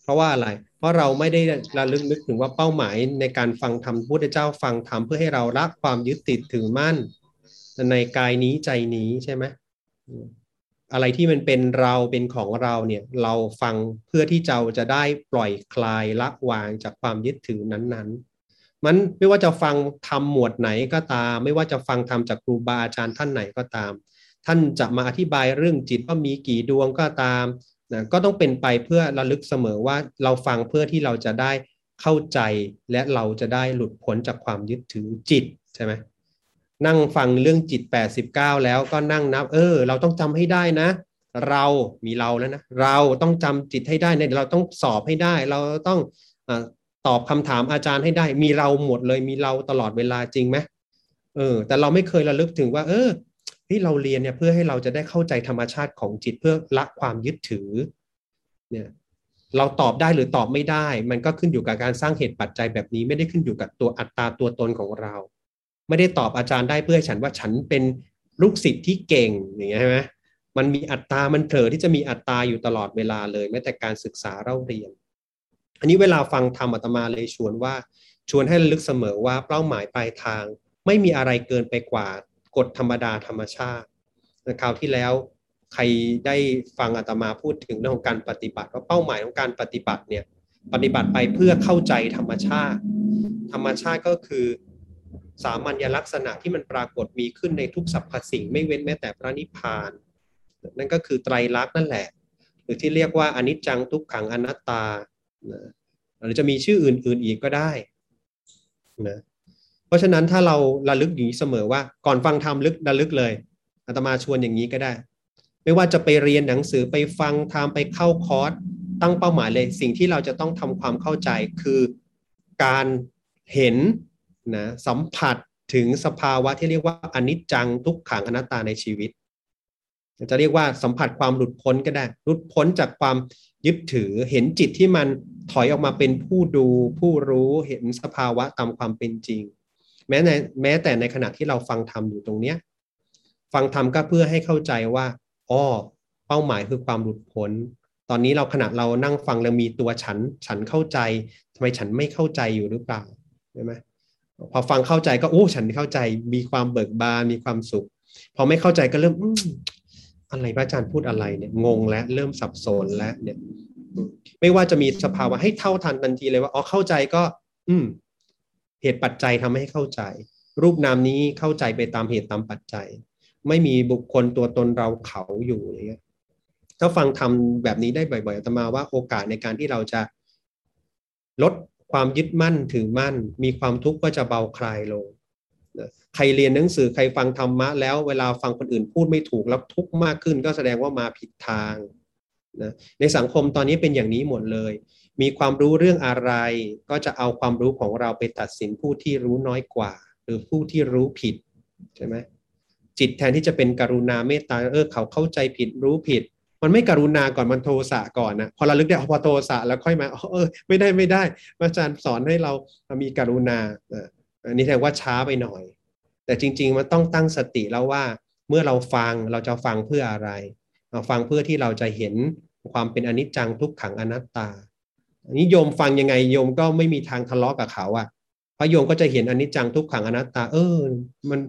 เพราะว่าอะไร เพราะเราไม่ได้ระลึกนึกถึงว่าเป้าหมายในการฟังธรรมพุทธเจ้าฟังธรรมเพื่อให้เราละความยึดติดถือมั่น ในกายนี้ใจนี้ใช่ไหมอะไรที่มันเป็นเราเป็นของเราเนี่ยเราฟังเพื่อที่เราจะได้ปล่อยคลายละวางจากความยึดถือนั้นๆ มันไม่ว่าจะฟังทำหมวดไหนก็ตาม ไม่ว่าจะฟังทำจากครูบาอาจารย์ท่านไหนก็ตาม ท่านจะมาอธิบายเรื่องจิตว่ามีกี่ดวงก็ตาม นะก็ต้องเป็นไปเพื่อระลึกเสมอว่าเราฟังเพื่อที่เราจะได้เข้าใจและเราจะได้หลุดพ้นจากความยึดถือจิตใช่ไหมนั่งฟังเรื่องจิต 89 แล้วก็นั่งนับ เออ เราต้องจำให้ได้นะ เรามีเราแล้วนะเราต้องจำจิตให้ได้เนี่ยเราต้องสอบให้ได้ เราต้องอตอบคำถามอาจารย์ให้ได้ มีเราหมดเลยมีเราตลอดเวลาจริงไหมเออ แต่เราไม่เคยระลึกถึงว่า เออ ที่เราเรียนเนี่ยเพื่อให้เราจะได้เข้าใจธรรมชาติของจิตเพื่อละความยึดถือเนี่ยเราตอบได้หรือตอบไม่ได้ มันก็ขึ้นอยู่กับการสร้างเหตุปัจจัยแบบนี้ ไม่ได้ขึ้นอยู่กับตัวอัตตาตัวตนของเรา ไม่ได้ตอบอาจารย์ได้เพื่อฉันว่าฉันเป็นลูกศิษย์ที่เก่งอย่างเงี้ยใช่ไหมมันมีอัตตา มันเผลอที่จะมีอัตตาอยู่ตลอดเวลาเลย แม้แต่การศึกษาเล่าเรียน อันนี้เวลาฟังธรรมอาตมาเลยชวนว่า ชวนให้ลึกเสมอว่าเป้าหมายปลายทาง ไม่มีอะไรเกินไปกว่า กฎธรรมดาธรรมชาติคราวที่แล้วใครได้ฟังอาตมาพูดถึงเรื่องของการปฏิบัติว่าเป้าหมายของการปฏิบัติเนี่ยปฏิบัติไปเพื่อเข้าใจธรรมชาติ ธรรมชาติก็คือสามัญลักษณะที่มันปรากฏมีขึ้นในทุกสรรพสิ่ง ไม่เว้นแม้แต่พระนิพพาน นั่นก็คือไตรลักษณ์นั่นแหละ หรือที่เรียกว่าอนิจจังทุกขังอนัตตาหรือจะมีชื่ออื่น ๆอีกก็ได้นะ ราะฉะนั้นถ้าเราระลึกอย่างนี้เสมอว่า ก่อนฟังธรรมลึกระลึกเลยอาตมาชวนอย่างนี้ก็ได้ ไม่ว่าจะไปเรียนหนังสือไปฟังธรรมไปเข้าคอร์สตั้งเป้าหมายเลย สิ่งที่เราจะต้องทำความเข้าใจคือการเห็นนะสัมผัสถึงสภาวะที่เรียกว่าอนิจจังทุกขังอนัตตาในชีวิต จะเรียกว่าสัมผัสความหลุดพ้นก็ได้ หลุดพ้นจากความยึดถือเห็นจิตที่มันถอยออกมาเป็นผู้ดูผู้รู้เห็นสภาวะตามความเป็นจริง แม้ในแม้แต่ในขณะที่เราฟังธรรมอยู่ตรงเนี้ยฟังธรรมก็เพื่อให้เข้าใจว่าอ้อเป้าหมายคือความหลุดพ้น ตอนนี้เราขณะเรานั่งฟังแล้วมีตัวฉัน ฉันเข้าใจทำไมฉันไม่เข้าใจอยู่หรือเปล่าใช่ไหมพอฟังเข้าใจก็โอ้ฉันเข้าใจมีความเบิกบานมีความสุข พอไม่เข้าใจก็เริ่มออะไรพระอาจารย์พูดอะไรเนี่ยงงและเริ่มสับสนแล้วเนี่ย ไม่ว่าจะมีสภาวะให้เท่าทันทันทีเลยว่าอ๋อเข้าใจก็ อืม เหตุปัจจัยทำให้เข้าใจ รูปนามนี้เข้าใจไปตามเหตุตามปัจจัย ไม่มีบุคคลตัวตนเราเขาอยู่อะไรเงี้ยถ้าฟังทำแบบนี้ได้บ่อยๆอาตมาว่าโอกาสในการที่เราจะลดความยึดมั่นถือมั่น มีความทุกข์ก็จะเบาคลายลงใครเรียนหนังสือใครฟังธรรมะแล้วเวลาฟังคนอื่นพูดไม่ถูกแล้วทุกข์มากขึ้น ก็แสดงว่ามาผิดทางนะในสังคมตอนนี้เป็นอย่างนี้หมดเลย มีความรู้เรื่องอะไร ก็จะเอาความรู้ของเราไปตัดสินผู้ที่รู้น้อยกว่า หรือผู้ที่รู้ผิดใช่ไหมจิตแทนที่จะเป็นกรุณาเมตตาเออเขาเข้าใจผิดรู้ผิด มันไม่กรุณาก่อนมันโทสะก่อนนะพอเราลึกได้พอโทสะแล้วค่อยมาเออไม่ได้ไม่ได้อาจารย์สอนให้เรามีกรุณาอันนี้แสดงว่าช้าไปหน่อย แต่จริง ๆ มันต้องตั้งสติแล้วว่า เมื่อเราฟังเราจะฟังเพื่ออะไรเราฟังเพื่อที่เราจะเห็นความเป็นอนิจจังทุกขังอนัตตา นิยมฟังยังไงโยมก็ไม่มีทางทะเลาะกับเขาอะพระโยมก็จะเห็นอนิจจังทุกขังอนัตตา เออ มัน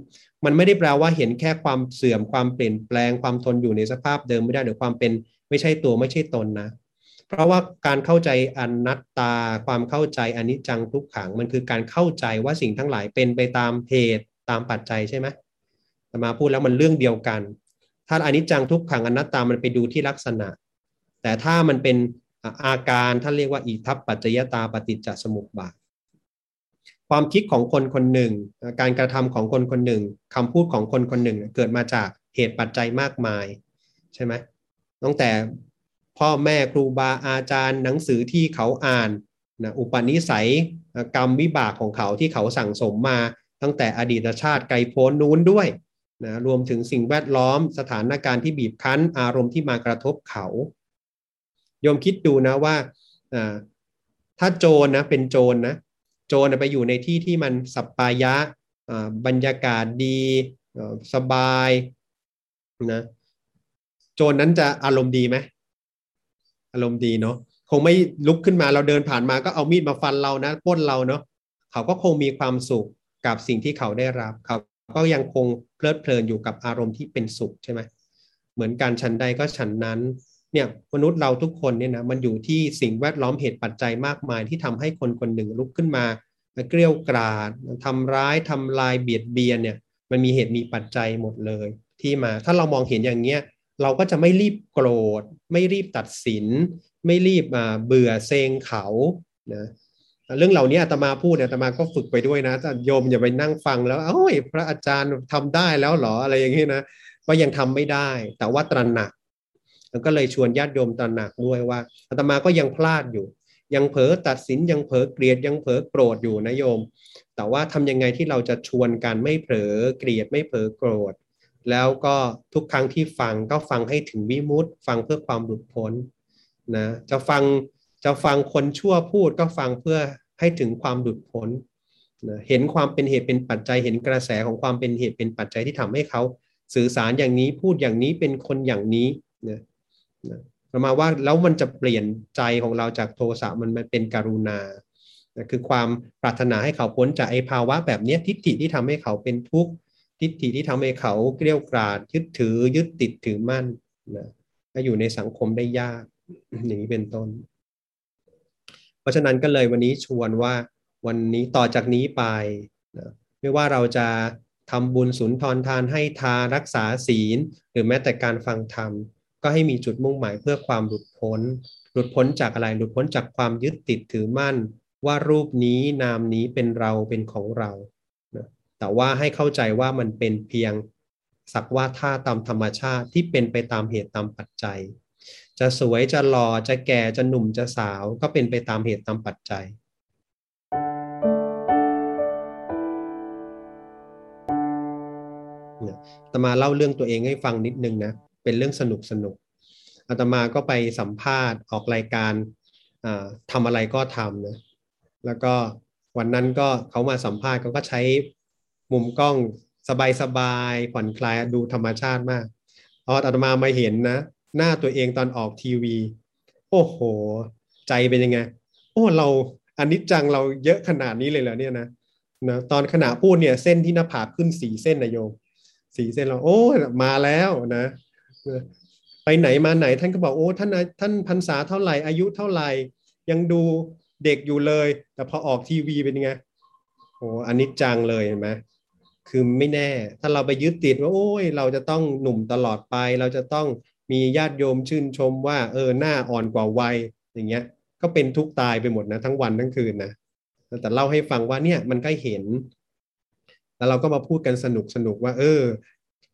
มันไม่ได้แปลว่าเห็นแค่ความเสื่อมความเปลี่ยนแปลงความทนอยู่ในสภาพเดิมไม่ได้หรือความเป็นไม่ใช่ตัวไม่ใช่ตนนะ เพราะว่าการเข้าใจอนัตตา ความเข้าใจอนิจจังทุกขัง มันคือการเข้าใจว่าสิ่งทั้งหลายเป็นไปตามเหตุตามปัจจัยใช่ไหมมาพูดแล้วมันเรื่องเดียวกัน ถ้าอนิจจังทุกขังอนัตตามันไปดูที่ลักษณะ แต่ถ้ามันเป็น อาการท่านเรียกว่าอิทัปปัจจยตาปฏิจจสมุปบาทความคิดของคนคนหนึ่ง การกระทำของคนคนหนึ่งคำพูดของคนคนหนึ่งเกิดมาจากเหตุปัจจัยมากมาย ใช่ไหมตั้งแต่พ่อแม่ครูบาอาจารย์หนังสือที่เขาอ่านนะอุปนิสัยกรรมวิบากของเขาที่เขาสั่งสมมา ตั้งแต่อดีตชาติไกลโพ้นนู้นด้วยนะรวมถึงสิ่งแวดล้อมสถานการณ์ที่บีบคั้น อารมณ์ที่มากระทบเขา โยมคิดดูนะว่าถ้าโจรนะเป็นโจรนะโจรไปอยู่ในที่ที่มันสัปปายะบรรยากาศดีสบายนะโจรนั้นจะอารมณ์ดีไหมอารมณ์ดีเนาะคงไม่ลุกขึ้นมาเราเดินผ่านมาก็เอามีดมาฟันเรานะป้นเราเนาะเขาก็คงมีความสุขกับสิ่งที่เขาได้รับเขาก็ยังคงเพลิดเพลินอยู่กับอารมณ์ที่เป็นสุขใช่ไหมเหมือนการฉันใดก็ฉันนั้น เนี่ยมนุษย์เราทุกคนเนี่ยนะมันอยู่ที่สิ่งแวดล้อมเหตุปัจจัยมากมายที่ทำให้คนคนหนึ่งลุกขึ้นมาเกลี้ยวกราดทำร้ายทำลายเบียดเบียนเนี่ยมันมีเหตุมีปัจจัยหมดเลย ที่มาถ้าเรามองเห็นอย่างเงี้ยเราก็จะไม่รีบโกรธ ไม่รีบตัดสิน ไม่รีบเบื่อเซงเขานะเรื่องเหล่านี้อาตมาพูดเนี่ยอาตมาก็ฝึกไปด้วยนะโยมอย่าไปนั่งฟังแล้วเอ้ยพระอาจารย์ทำได้แล้วหรออะไรอย่างนี้นะก็ยังทำไม่ได้ แต่ว่าตระหนัก แล้วก็เลยชวนญาติโยมตระหนักด้วยว่าอาตมาก็ยังพลาดอยู่ ยังเผลอตัดสินยังเผลอเกลียดยังเผลอโกรธอยู่นะโยม แต่ว่าทำยังไงที่เราจะชวนกันไม่เผลอเกลียดไม่เผลอโกรธ แล้วก็ทุกครั้งที่ฟังก็ฟังให้ถึงวิมุตต์ฟังเพื่อความหลุดพ้นนะจะฟังจะฟังคนชั่วพูดก็ฟังเพื่อให้ถึงความหลุดพ้นนะเห็นความเป็นเหตุเป็นปัจจัย เห็นกระแสของความเป็นเหตุเป็นปัจจัยที่ทำให้เขาสื่อสารอย่างนี้พูดอย่างนี้เป็นคนอย่างนี้นะ นะประมาณว่าแล้วมันจะเปลี่ยนใจของเราจากโทสะมันมันเป็นกรุณานะคือความปรารถนาให้เขาพ้นจากไอ้ภาวะแบบนี้ทิฏฐิที่ทำให้เขาเป็นทุกข์ทิฏฐิที่ทำให้เขาเกลี้ยกล่อมยึดถือยึดติดถือมั่นนะก็อยู่ในสังคมได้ยากอย่างนี้เป็นต้น เพราะฉะนั้นก็เลยวันนี้ชวนว่าวันนี้ต่อจากนี้ไปนะไม่ว่าเราจะทำบุญสุนทรทานให้ทารักษาศีล หรือแม้แต่การฟังธรรม ก็ให้มีจุดมุ่งหมายเพื่อความหลุดพ้น หลุดพ้นจากอะไรหลุดพ้นจากความยึดติดถือมั่น ว่ารูปนี้นามนี้เป็นเราเป็นของเราแต่ว่าให้เข้าใจว่ามันเป็นเพียงสักว่าท่าตามธรรมชาติที่เป็นไปตามเหตุตามปัจจัย จะสวยจะหล่อจะแก่จะหนุ่มจะสาว ก็เป็นไปตามเหตุตามปัจจัยอาตมาเล่าเรื่องตัวเองให้ฟังนิดนึงนะ เป็นเรื่องสนุกสนุกอาตมาก็ไปสัมภาษณ์ออกรายการทำอะไรก็ทำนะแล้วก็วันนั้นก็เขามาสัมภาษณ์เขาก็ใช้มุมกล้องสบายๆผ่อนคลายดูธรรมชาติมากพออาตมามาเห็นนะ หน้าตัวเองตอนออกทีวี โอ้โห ใจเป็นยังไง โอ้เราอันนี้จังเราเยอะขนาดนี้เลยเหรอเนี่ยนะนะตอนขณะพูดเนี่ยเส้นที่หน้าผากขึ้นสีเส้นนะโยมสีเส้นเราโอ้มาแล้วนะ ไปไหนมาไหนท่านก็บอกโอ้ท่านท่านพรรษาเท่าไหร่อายุเท่าไหร่ยังดูเด็กอยู่เลย แต่พอออกทีวีเป็นไงโอ้อันนี้จังเลยเห็นไหมคือไม่แน่ ถ้าเราไปยึดติดว่าโอ้ย เราจะต้องหนุ่มตลอดไป เราจะต้องมีญาติโยมชื่นชมว่า เออหน้าอ่อนกว่าวัยอย่างเงี้ย ก็เป็นทุกตายไปหมดนะทั้งวันทั้งคืนนะแต่เล่าให้ฟังว่าเนี่ยมันก็เห็น แล้วเราก็มาพูดกันสนุกสนุกว่า เออ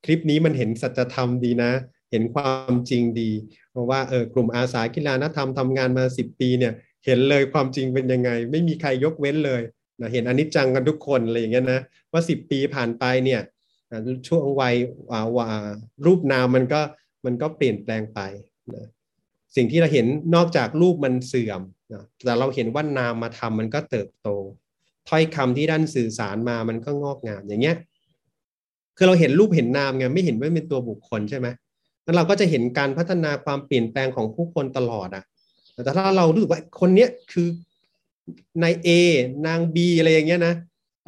คลิปนี้มันเห็นสัจธรรมดีนะ เห็นความจริงดี เพราะว่าเออกลุ่มอาสากีฬานธรรมทำงานมาสิบปีเนี่ยเห็นเลยความจริงเป็นยังไง ไม่มีใครยกเว้นเลยนะเห็นอนิจจังกันทุกคนอะไรอย่างเงี้ยนะว่าสิบปีผ่านไปเนี่ยช่วงวัยว่ารูปนามมันก็มันก็เปลี่ยนแปลงไปนะสิ่งที่เราเห็นนอกจากรูปมันเสื่อมนะแต่เราเห็นว่านามมาทำมันก็เติบโต ถ้อยคำที่ด้านสื่อสารมามันก็งอกงามอย่างเงี้ยคือเราเห็นรูปเห็นนามไงไม่เห็นว่าเป็นตัวบุคคลใช่ไหม แล้วเราก็จะเห็นการพัฒนาความเปลี่ยนแปลงของผู้คนตลอดอะ แต่ถ้าเรารู้ว่าคนเนี้ยคือนายเอนางบีอะไรอย่างเงี้ยนะ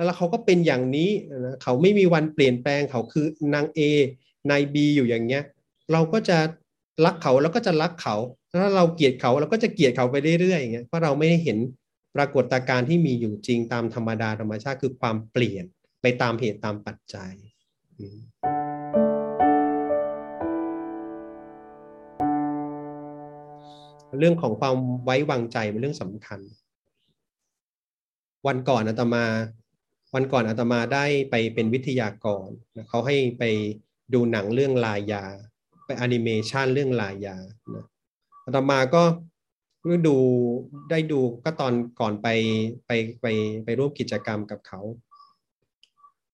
แล้วเขาก็เป็นอย่างนี้นะเขาไม่มีวันเปลี่ยนแปลงเขาคือนางเอนายบีอยู่อย่างเงี้ย เราก็จะรักเขาแล้วก็จะรักเขาถ้าเราเกลียดเขาเราก็จะเกลียดเขาไปเรื่อยๆอย่างเงี้ยเพราะเราไม่ได้เห็นปรากฏการณ์ที่มีอยู่จริงตามธรรมดาธรรมชาติคือความเปลี่ยนไปตามเหตุตามปัจจัย เรื่องของความไว้วางใจเป็นเรื่องสำคัญ วันก่อนอาตมา วันก่อนอาตมาได้ไปเป็นวิทยากรเขาให้ไปดูหนังเรื่องลายา ไปแอนิเมชันเรื่องลายานะอาตมาก็ดูได้ดูก็ตอนก่อนไปไปไปไปร่วมกิจกรรมกับเขา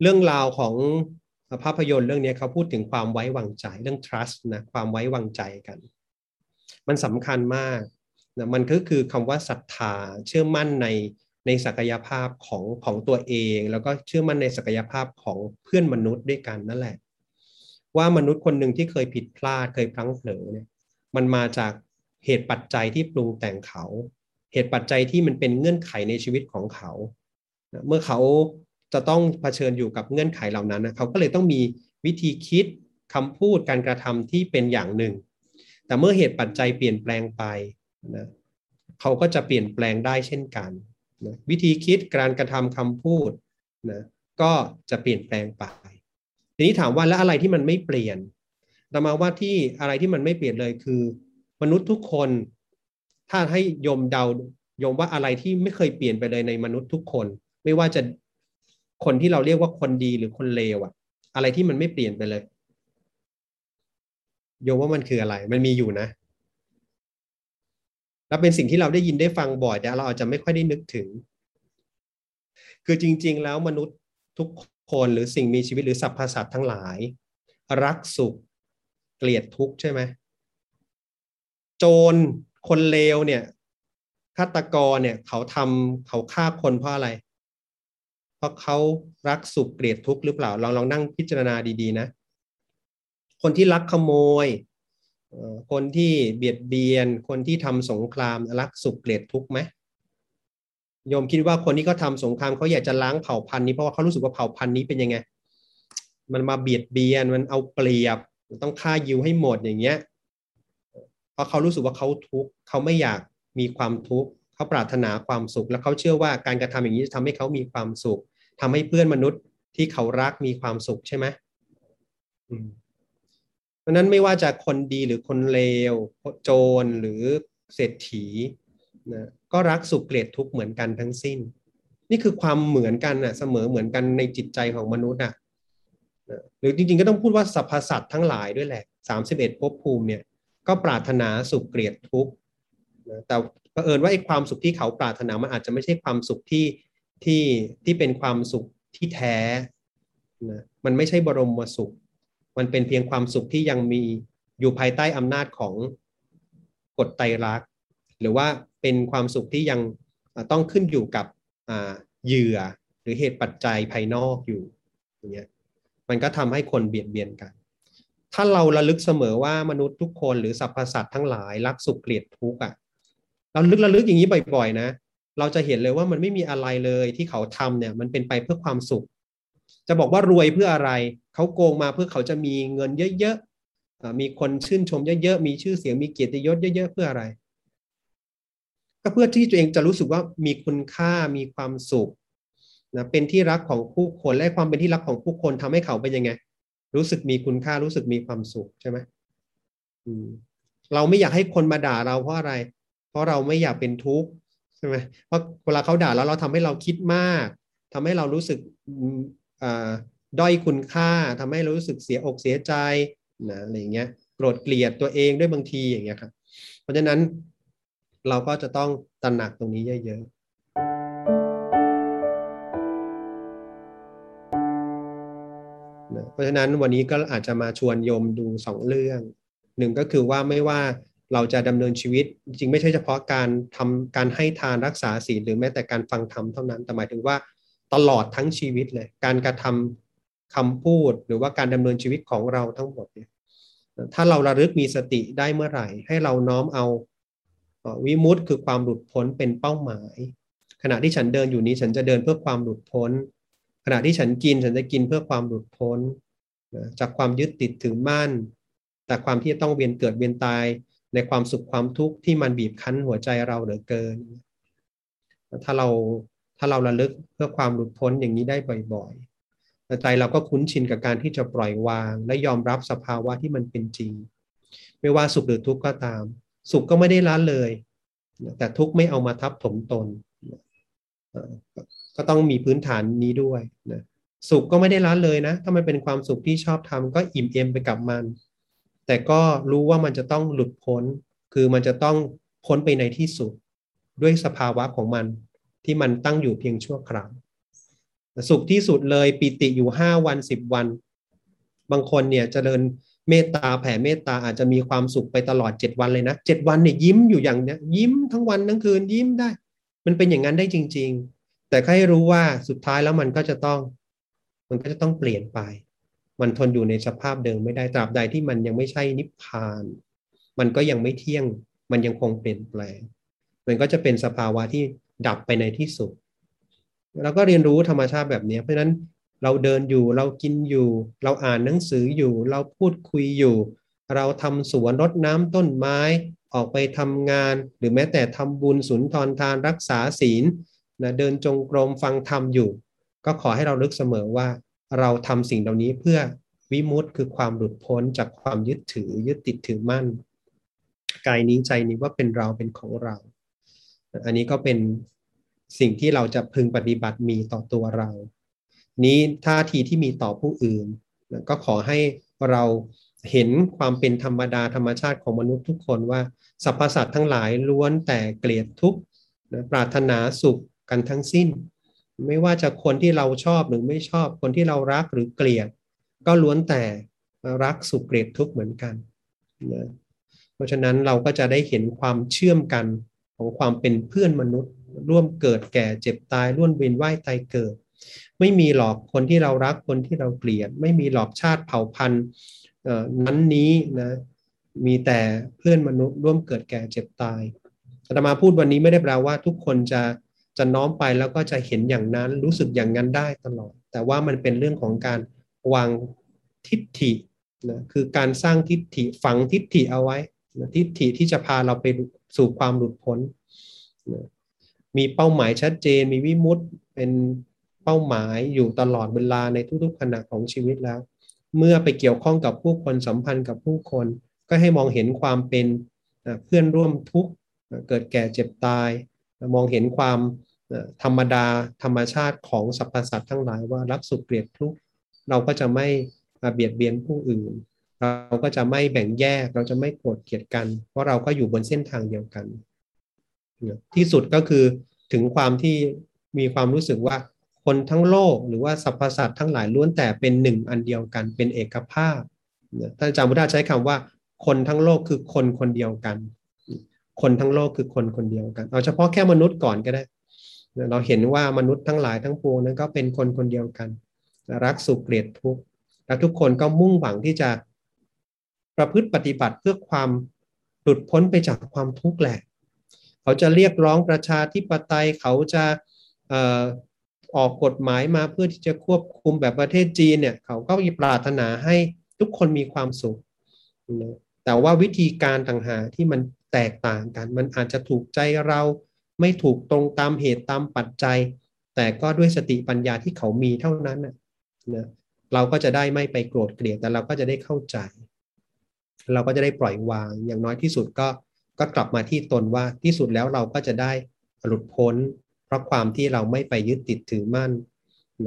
เรื่องราวของภาพยนตร์เรื่องนี้เขาพูดถึงความไว้วางใจเรื่อง trust นะความไว้วางใจกัน มันสำคัญมากนะมันก็คือคำว่าศรัทธาเชื่อมั่นในในศักยภาพของของตัวเอง แล้วก็เชื่อมั่นในศักยภาพของเพื่อนมนุษย์ด้วยกันนั่นแหละ ว่ามนุษย์คนหนึ่งที่เคยผิดพลาดเคยพลั้งเผลอเนี่ยมันมาจากเหตุปัจจัยที่ปรุงแต่งเขา เหตุปัจจัยที่มันเป็นเงื่อนไขในชีวิตของเขา เมื่อเขาจะต้องเผชิญอยู่กับเงื่อนไขเหล่านั้นนะเขาก็เลยต้องมีวิธีคิดคำพูดการกระทำที่เป็นอย่างหนึ่ง แต่เมื่อเหตุปัจจัยเปลี่ยนแปลงไปนะเขาก็จะเปลี่ยนแปลงได้เช่นกันนะวิธีคิดการกระทำคำพูดนะก็จะเปลี่ยนแปลงไป ทีนี้ถามว่าแล้วอะไรที่มันไม่เปลี่ยนแต่มาว่าที่อะไรที่มันไม่เปลี่ยนเลยคือ มนุษย์ทุกคน ถ้าให้ยมเดายมว่าอะไรที่ไม่เคยเปลี่ยนไปเลยในมนุษย์ทุกคน ไม่ว่าจะคนที่เราเรียกว่าคนดีหรือคนเลวอะอะไรที่มันไม่เปลี่ยนไปเลย โยมว่ามันคืออะไร มันมีอยู่นะ แล้วเป็นสิ่งที่เราได้ยินได้ฟังบ่อยแต่เราอาจจะไม่ค่อยได้นึกถึง คือจริง ๆ แล้วมนุษย์ทุกคนหรือสิ่งมีชีวิตหรือสรรพสัตว์ทั้งหลาย รักสุข เกลียดทุกข์ใช่ไหมโจรคนเลวเนี่ยฆาตกรเนี่ย เขาทำเขาฆ่าคนเพราะอะไร เพราะเขารักสุขเกลียดทุกข์หรือเปล่าลองลองนั่งพิจารณาดีๆนะ คนที่ลักขโมย คนที่เบียดเบียน คนที่ทำสงครามรักสุขเกลียดทุกข์ไหมโยมคิดว่าคนที่เขาทาสงครามเขาอยากจะล้างเผ่าพันธุ์นี้เพราะว่าเขารู้สึกว่าเผ่าพันธุ์นี้เป็นยังไง มันมาเบียดเบียนมันเอาเปรียบต้องฆ่ายิวให้หมดอย่างเงี้ยเพราะเขารู้สึกว่าเขาทุกข์เขาไม่อยากมีความทุกข์เขาปรารถนาความสุข แล้วเขาเชื่อว่าการกระทำอย่างนี้จะทำให้เขามีความสุขทำให้เพื่อนมนุษย์ที่เขารักมีความสุขใช่ไหม ราะนั้นไม่ว่าจะคนดีหรือคนเลว โจรหรือเศรษฐีนะก็รักสุขเกลียดทุกข์เหมือนกันทั้งสิ้น นี่คือความเหมือนกันนะเสมอเหมือนกันในจิตใจของมนุษย์อะหรือจริงๆก็ต้องพูดว่าสรรพสัตว์ทั้งหลายด้วยแหละสามสิบเอ็ดภพภูมิเนี่ยก็ปรารถนาสุขเกลียดทุกข์แต่เผอิญว่าไอ้ความสุขที่เขาปรารถนามันอาจจะไม่ใช่ความสุขที่ที่ที่เป็นความสุขที่แท้นะมันไม่ใช่บรมสุข มันเป็นเพียงความสุขที่ยังมีอยู่ภายใต้อำนาจของกฎไตรลักษณ์หรือว่าเป็นความสุขที่ยังต้องขึ้นอยู่กับเหยื่อหรือเหตุปัจจัยภายนอกอยู่อย่างเงี้ยมันก็ทำให้คนเบียดเบียนกัน ถ้าเราระลึกเสมอว่ามนุษย์ทุกคนหรือสรรพสัตว์ทั้งหลายรักสุขเกลียดทุกข์อะเราลึกระลึกอย่างนี้บ่อย ๆ นะ เราจะเห็นเลยว่ามันไม่มีอะไรเลยที่เขาทำเนี่ย มันเป็นไปเพื่อความสุข จะบอกว่ารวยเพื่ออะไร เขาโกงมาเพื่อเขาจะมีเงินเยอะๆมีคนชื่นชมเยอะๆมีชื่อเสียงมีเกียรติยศเยอะๆเพื่ออะไร ก็เพื่อที่ตัวเองจะรู้สึกว่ามีคุณค่ามีความสุขนะเป็นที่รักของผู้คนและความเป็นที่รักของผู้คนทำให้เขาเป็นยังไง รู้สึกมีคุณค่ารู้สึกมีความสุขใช่ไหมเราไม่อยากให้คนมาด่าเราเพราะอะไร เพราะเราไม่อยากเป็นทุกข์ใช่ไหมเพราะเวลาเขาด่าแล้วเราทำให้เราคิดมากทำให้เรารู้สึก ด้อยคุณค่าทำให้เรารู้สึกเสียอกเสียใจนะอะไรเงี้ยโกรธเกลียดตัวเองด้วยบางทีอย่างเงี้ยครับเพราะฉะนั้นเราก็จะต้องตระหนักตรงนี้เยอะๆนะเพราะฉะนั้นวันนี้ก็อาจจะมาชวนโยมดูสองเรื่องหนึ่งก็คือว่าไม่ว่าเราจะดำเนินชีวิต จริงไม่ใช่เฉพาะการทำการให้ทานรักษาศีลหรือแม้แต่การฟังธรรมเท่านั้นแต่หมายถึงว่า ตลอดทั้งชีวิตเลย การกระทำคำพูดหรือว่าการดำเนินชีวิตของเราทั้งหมดเนี่ยถ้าเราระลึกมีสติได้เมื่อไหร่ ให้เราน้อมเอาวิมุตต์คือความหลุดพ้นเป็นเป้าหมาย ขณะที่ฉันเดินอยู่นี้ฉันจะเดินเพื่อความหลุดพ้น ขณะที่ฉันกินฉันจะกินเพื่อความหลุดพ้นจากความยึดติดถือมั่น แต่ความที่ต้องเวียนเกิดเวียนตายในความสุขความทุกข์ที่มันบีบคั้นหัวใจเราเหลือเกิน ถ้าเรา ถ้าเราระลึกเพื่อความหลุดพ้นอย่างนี้ได้บ่อยๆใจเราก็คุ้นชินกับการที่จะปล่อยวาง และยอมรับสภาวะที่มันเป็นจริง ไม่ว่าสุขหรือทุกข์ก็ตาม สุขก็ไม่ได้ละเลย แต่ทุกข์ไม่เอามาทับถมตน ก็ต้องมีพื้นฐานนี้ด้วยนะสุขก็ไม่ได้ละเลยนะ ถ้ามันเป็นความสุขที่ชอบทำก็อิ่มเอมไปกับมัน แต่ก็รู้ว่ามันจะต้องหลุดพ้น คือมันจะต้องพ้นไปในที่สุด ด้วยสภาวะของมัน ที่มันตั้งอยู่เพียงชั่วคราวสุขที่สุดเลยปิติอยู่ห้าวันสิบวัน บางคนเนี่ยจเจริญเมตตาแผ่เมตตาอาจจะมีความสุขไปตลอดเจ็ดวันเลยนะเจ็ดวันเนี่ยยิ้มอยู่อย่างเนี้ยยิ้มทั้งวันทั้งคืนยิ้มได้ มันเป็นอย่างนั้นได้จริง ๆ แต่ให้รู้ว่าสุดท้ายแล้วมันก็จะต้อง มันก็จะต้องเปลี่ยนไป มันทนอยู่ในสภาพเดิมไม่ได้ตราบใดที่มันยังไม่ใช่นิพพาน มันก็ยังไม่เที่ยง มันยังคงเปลี่ยนแปลง มันก็จะเป็นสภาวะที่ ดับไปในที่สุดเราก็เรียนรู้ธรรมชาติแบบนี้เพราะฉะนั้นเราเดินอยู่เรากินอยู่ เราอ่านหนังสืออยู่ เราพูดคุยอยู่ เราทำสวนรดน้ำต้นไม้ออกไปทำงาน หรือแม้แต่ทำบุญสุนทรทานรักษาศีลนะเดินจงกรมฟังธรรมอยู่ ก็ขอให้เราลึกเสมอว่า เราทำสิ่งเหล่านี้เพื่อวิมุตต์คือความหลุดพ้นจากความยึดถือยึดติดถือมั่น กายนี้ใจนี้ว่าเป็นเราเป็นของเรา อันนี้ก็เป็นสิ่งที่เราจะพึงปฏิบัติมีต่อตัวเรา นี้ท่าทีที่มีต่อผู้อื่น ก็ขอให้เราเห็นความเป็นธรรมดาธรรมชาติของมนุษย์ทุกคนว่าสรรพสัตว์ทั้งหลายล้วนแต่เกลียดทุกข์ปรารถนาสุขกันทั้งสิ้น ไม่ว่าจะคนที่เราชอบหรือไม่ชอบคนที่เรารักหรือเกลียด ก็ล้วนแต่รักสุขเกลียดทุกข์เหมือนกันนะเพราะฉะนั้นเราก็จะได้เห็นความเชื่อมกัน ของความเป็นเพื่อนมนุษย์ ร่วมเกิดแก่เจ็บตายร่วมเวียนว่ายตายเกิด ไม่มีหลอกคนที่เรารักคนที่เราเกลียด ไม่มีหลอกชาติเผ่าพันธุ์นั้นนี้นะมีแต่เพื่อนมนุษย์ ร่วมเกิดแก่เจ็บตายอาตมาพูดวันนี้ไม่ได้แปลว่าทุกคนจะจะน้อมไปแล้วก็จะเห็นอย่างนั้นรู้สึกอย่างนั้นได้ตลอด แต่ว่ามันเป็นเรื่องของการวางทิฏฐินะคือการสร้างทิฏฐิฝังทิฏฐิเอาไว้ ทิฏฐิที่จะพาเราไปสู่ความหลุดพ้นนะมีเป้าหมายชัดเจน มีวิมุตเป็นเป้าหมายอยู่ตลอดเวลาในทุกๆขณะของชีวิตแล้ว เมื่อไปเกี่ยวข้องกับผู้คนสัมพันธ์กับผู้คน ก็ให้มองเห็นความเป็นเพื่อนร่วมทุกข์เกิดแก่เจ็บตาย มองเห็นความธรรมดาธรรมชาติของสรรพสัตว์ทั้งหลายว่ารักสุขเกลียดทุกข์เราก็จะไม่เบียดเบียนผู้อื่น เราก็จะไม่แบ่งแยก เราจะไม่โกรธเกลียดกัน เพราะเราก็อยู่บนเส้นทางเดียวกัน ที่สุดก็คือถึงความที่มีความรู้สึกว่าคนทั้งโลกหรือว่าสรรพสัตว์ทั้งหลายล้วนแต่เป็นหนึ่งอันเดียวกันเป็นเอกภาพท่านอาจารย์พุทธาใช้คำว่า คนทั้งโลกคือคนคนเดียวกัน คนทั้งโลกคือคนคนเดียวกัน เอาเฉพาะแค่มนุษย์ก่อนก็ได้ เราเห็นว่ามนุษย์ทั้งหลายทั้งปวงนั้นก็เป็นคนคนเดียวกัน รักสุขเกลียดทุกข์และทุกคนก็มุ่งหวังที่จะ ประพฤติปฏิบัติเพื่อความหลุดพ้นไปจากความทุกข์แหละ เขาจะเรียกร้องประชาธิปไตยเขาจะออกกฎหมายมาเพื่อที่จะควบคุมแบบประเทศจีนเนี่ย เขาก็ปรารถนาให้ทุกคนมีความสุขแต่ว่าวิธีการต่างหากที่มันแตกต่างกัน มันอาจจะถูกใจเราไม่ถูกตรงตามเหตุตามปัจจัย แต่ก็ด้วยสติปัญญาที่เขามีเท่านั้นนะเราก็จะได้ไม่ไปโกรธเกลียดแต่เราก็จะได้เข้าใจ เราก็จะได้ปล่อยวาง อย่างน้อยที่สุดก็ก็กลับมาที่ตนว่าที่สุดแล้วเราก็จะได้หลุดพ้น เพราะความที่เราไม่ไปยึดติดถือมั่น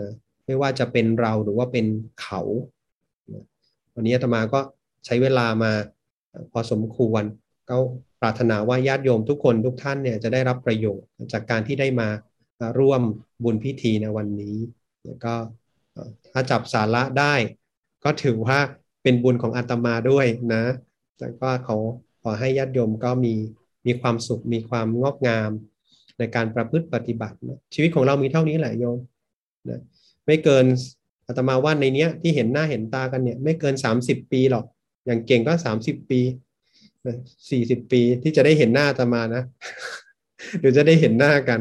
นะไม่ว่าจะเป็นเราหรือว่าเป็นเขาวันนี้อาตมาก็ใช้เวลามาพอสมควรก็ปรารถนาว่าญาติโยมทุกคนทุกท่านเนี่ยจะได้รับประโยชน์จากการที่ได้มาร่วมบุญพิธีในวันนี้แล้วก็ถ้าจับสาระได้ ก็ถือว่า เป็นบุญของอาตมาด้วยนะแล้วก็เขาขอให้ญาติโยมก็มีมีความสุขมีความงอกงามในการประพฤติปฏิบัตินะชีวิตของเรามีเท่านี้แหละโยมนะไม่เกินอาตมาว่าในเนี้ยที่เห็นหน้าเห็นตากันเนี่ยไม่เกินสามสิบปีหรอก อย่างเก่งก็สามสิบปีสี่สิบปีที่จะได้เห็นหน้าอาตมานะเดี๋ยวจะได้เห็นหน้ากัน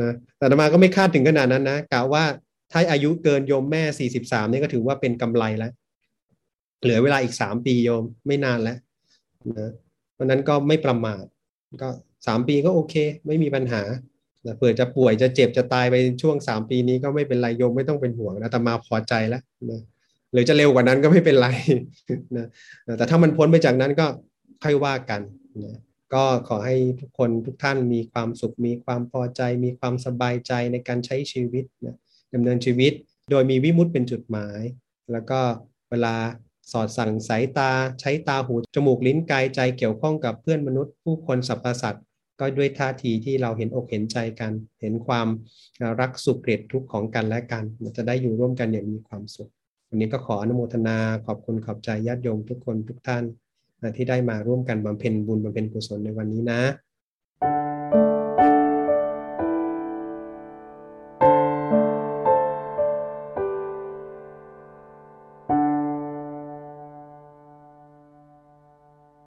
นะแต่อาตมาก็ไม่คาดถึงขนาดนั้นนะกล่าวว่าถ้าอายุเกินโยมแม่สี่สิบสามนี่ก็ถือว่าเป็นกำไรแล้ว เหลือเวลาอีกสามปีโยมไม่นานแล้วนะเพราะนั้นก็ไม่ประมาทก็สามปีก็โอเค ไม่มีปัญหาเผื่อจะป่วยจะเจ็บจะตายไปช่วงสามปีนี้ก็ไม่เป็นไรโยมไม่ต้องเป็นห่วงนะแต่มาพอใจแล้วนะหรือจะเร็วกว่านั้นก็ไม่เป็นไรนะแต่ถ้ามันพ้นไปจากนั้นก็ค่อยว่ากันนะก็ขอให้ทุกคนทุกท่านมีความสุขมีความพอใจ มีความสบายใจในการใช้ชีวิตนะดำเนินชีวิต โดยมีวิมุตเป็นจุดหมาย แล้วก็เวลา สอดสั่งสายตา ใช้ตาหู จมูกลิ้นกายใจเกี่ยวข้องกับเพื่อนมนุษย์ ผู้คนสรรพสัตว์ก็ด้วยท่าทีที่เราเห็นอกเห็นใจกัน เห็นความรักสุขเกลียดทุกข์ของกันและกันมันจะได้อยู่ร่วมกันอย่างมีความสุข วันนี้ก็ขออนุโมทนาขอบคุณขอบใจญาติโยมทุกคนทุกท่านที่ได้มาร่วมกันบำเพ็ญบุญบำเพ็ญกุศลในวันนี้นะ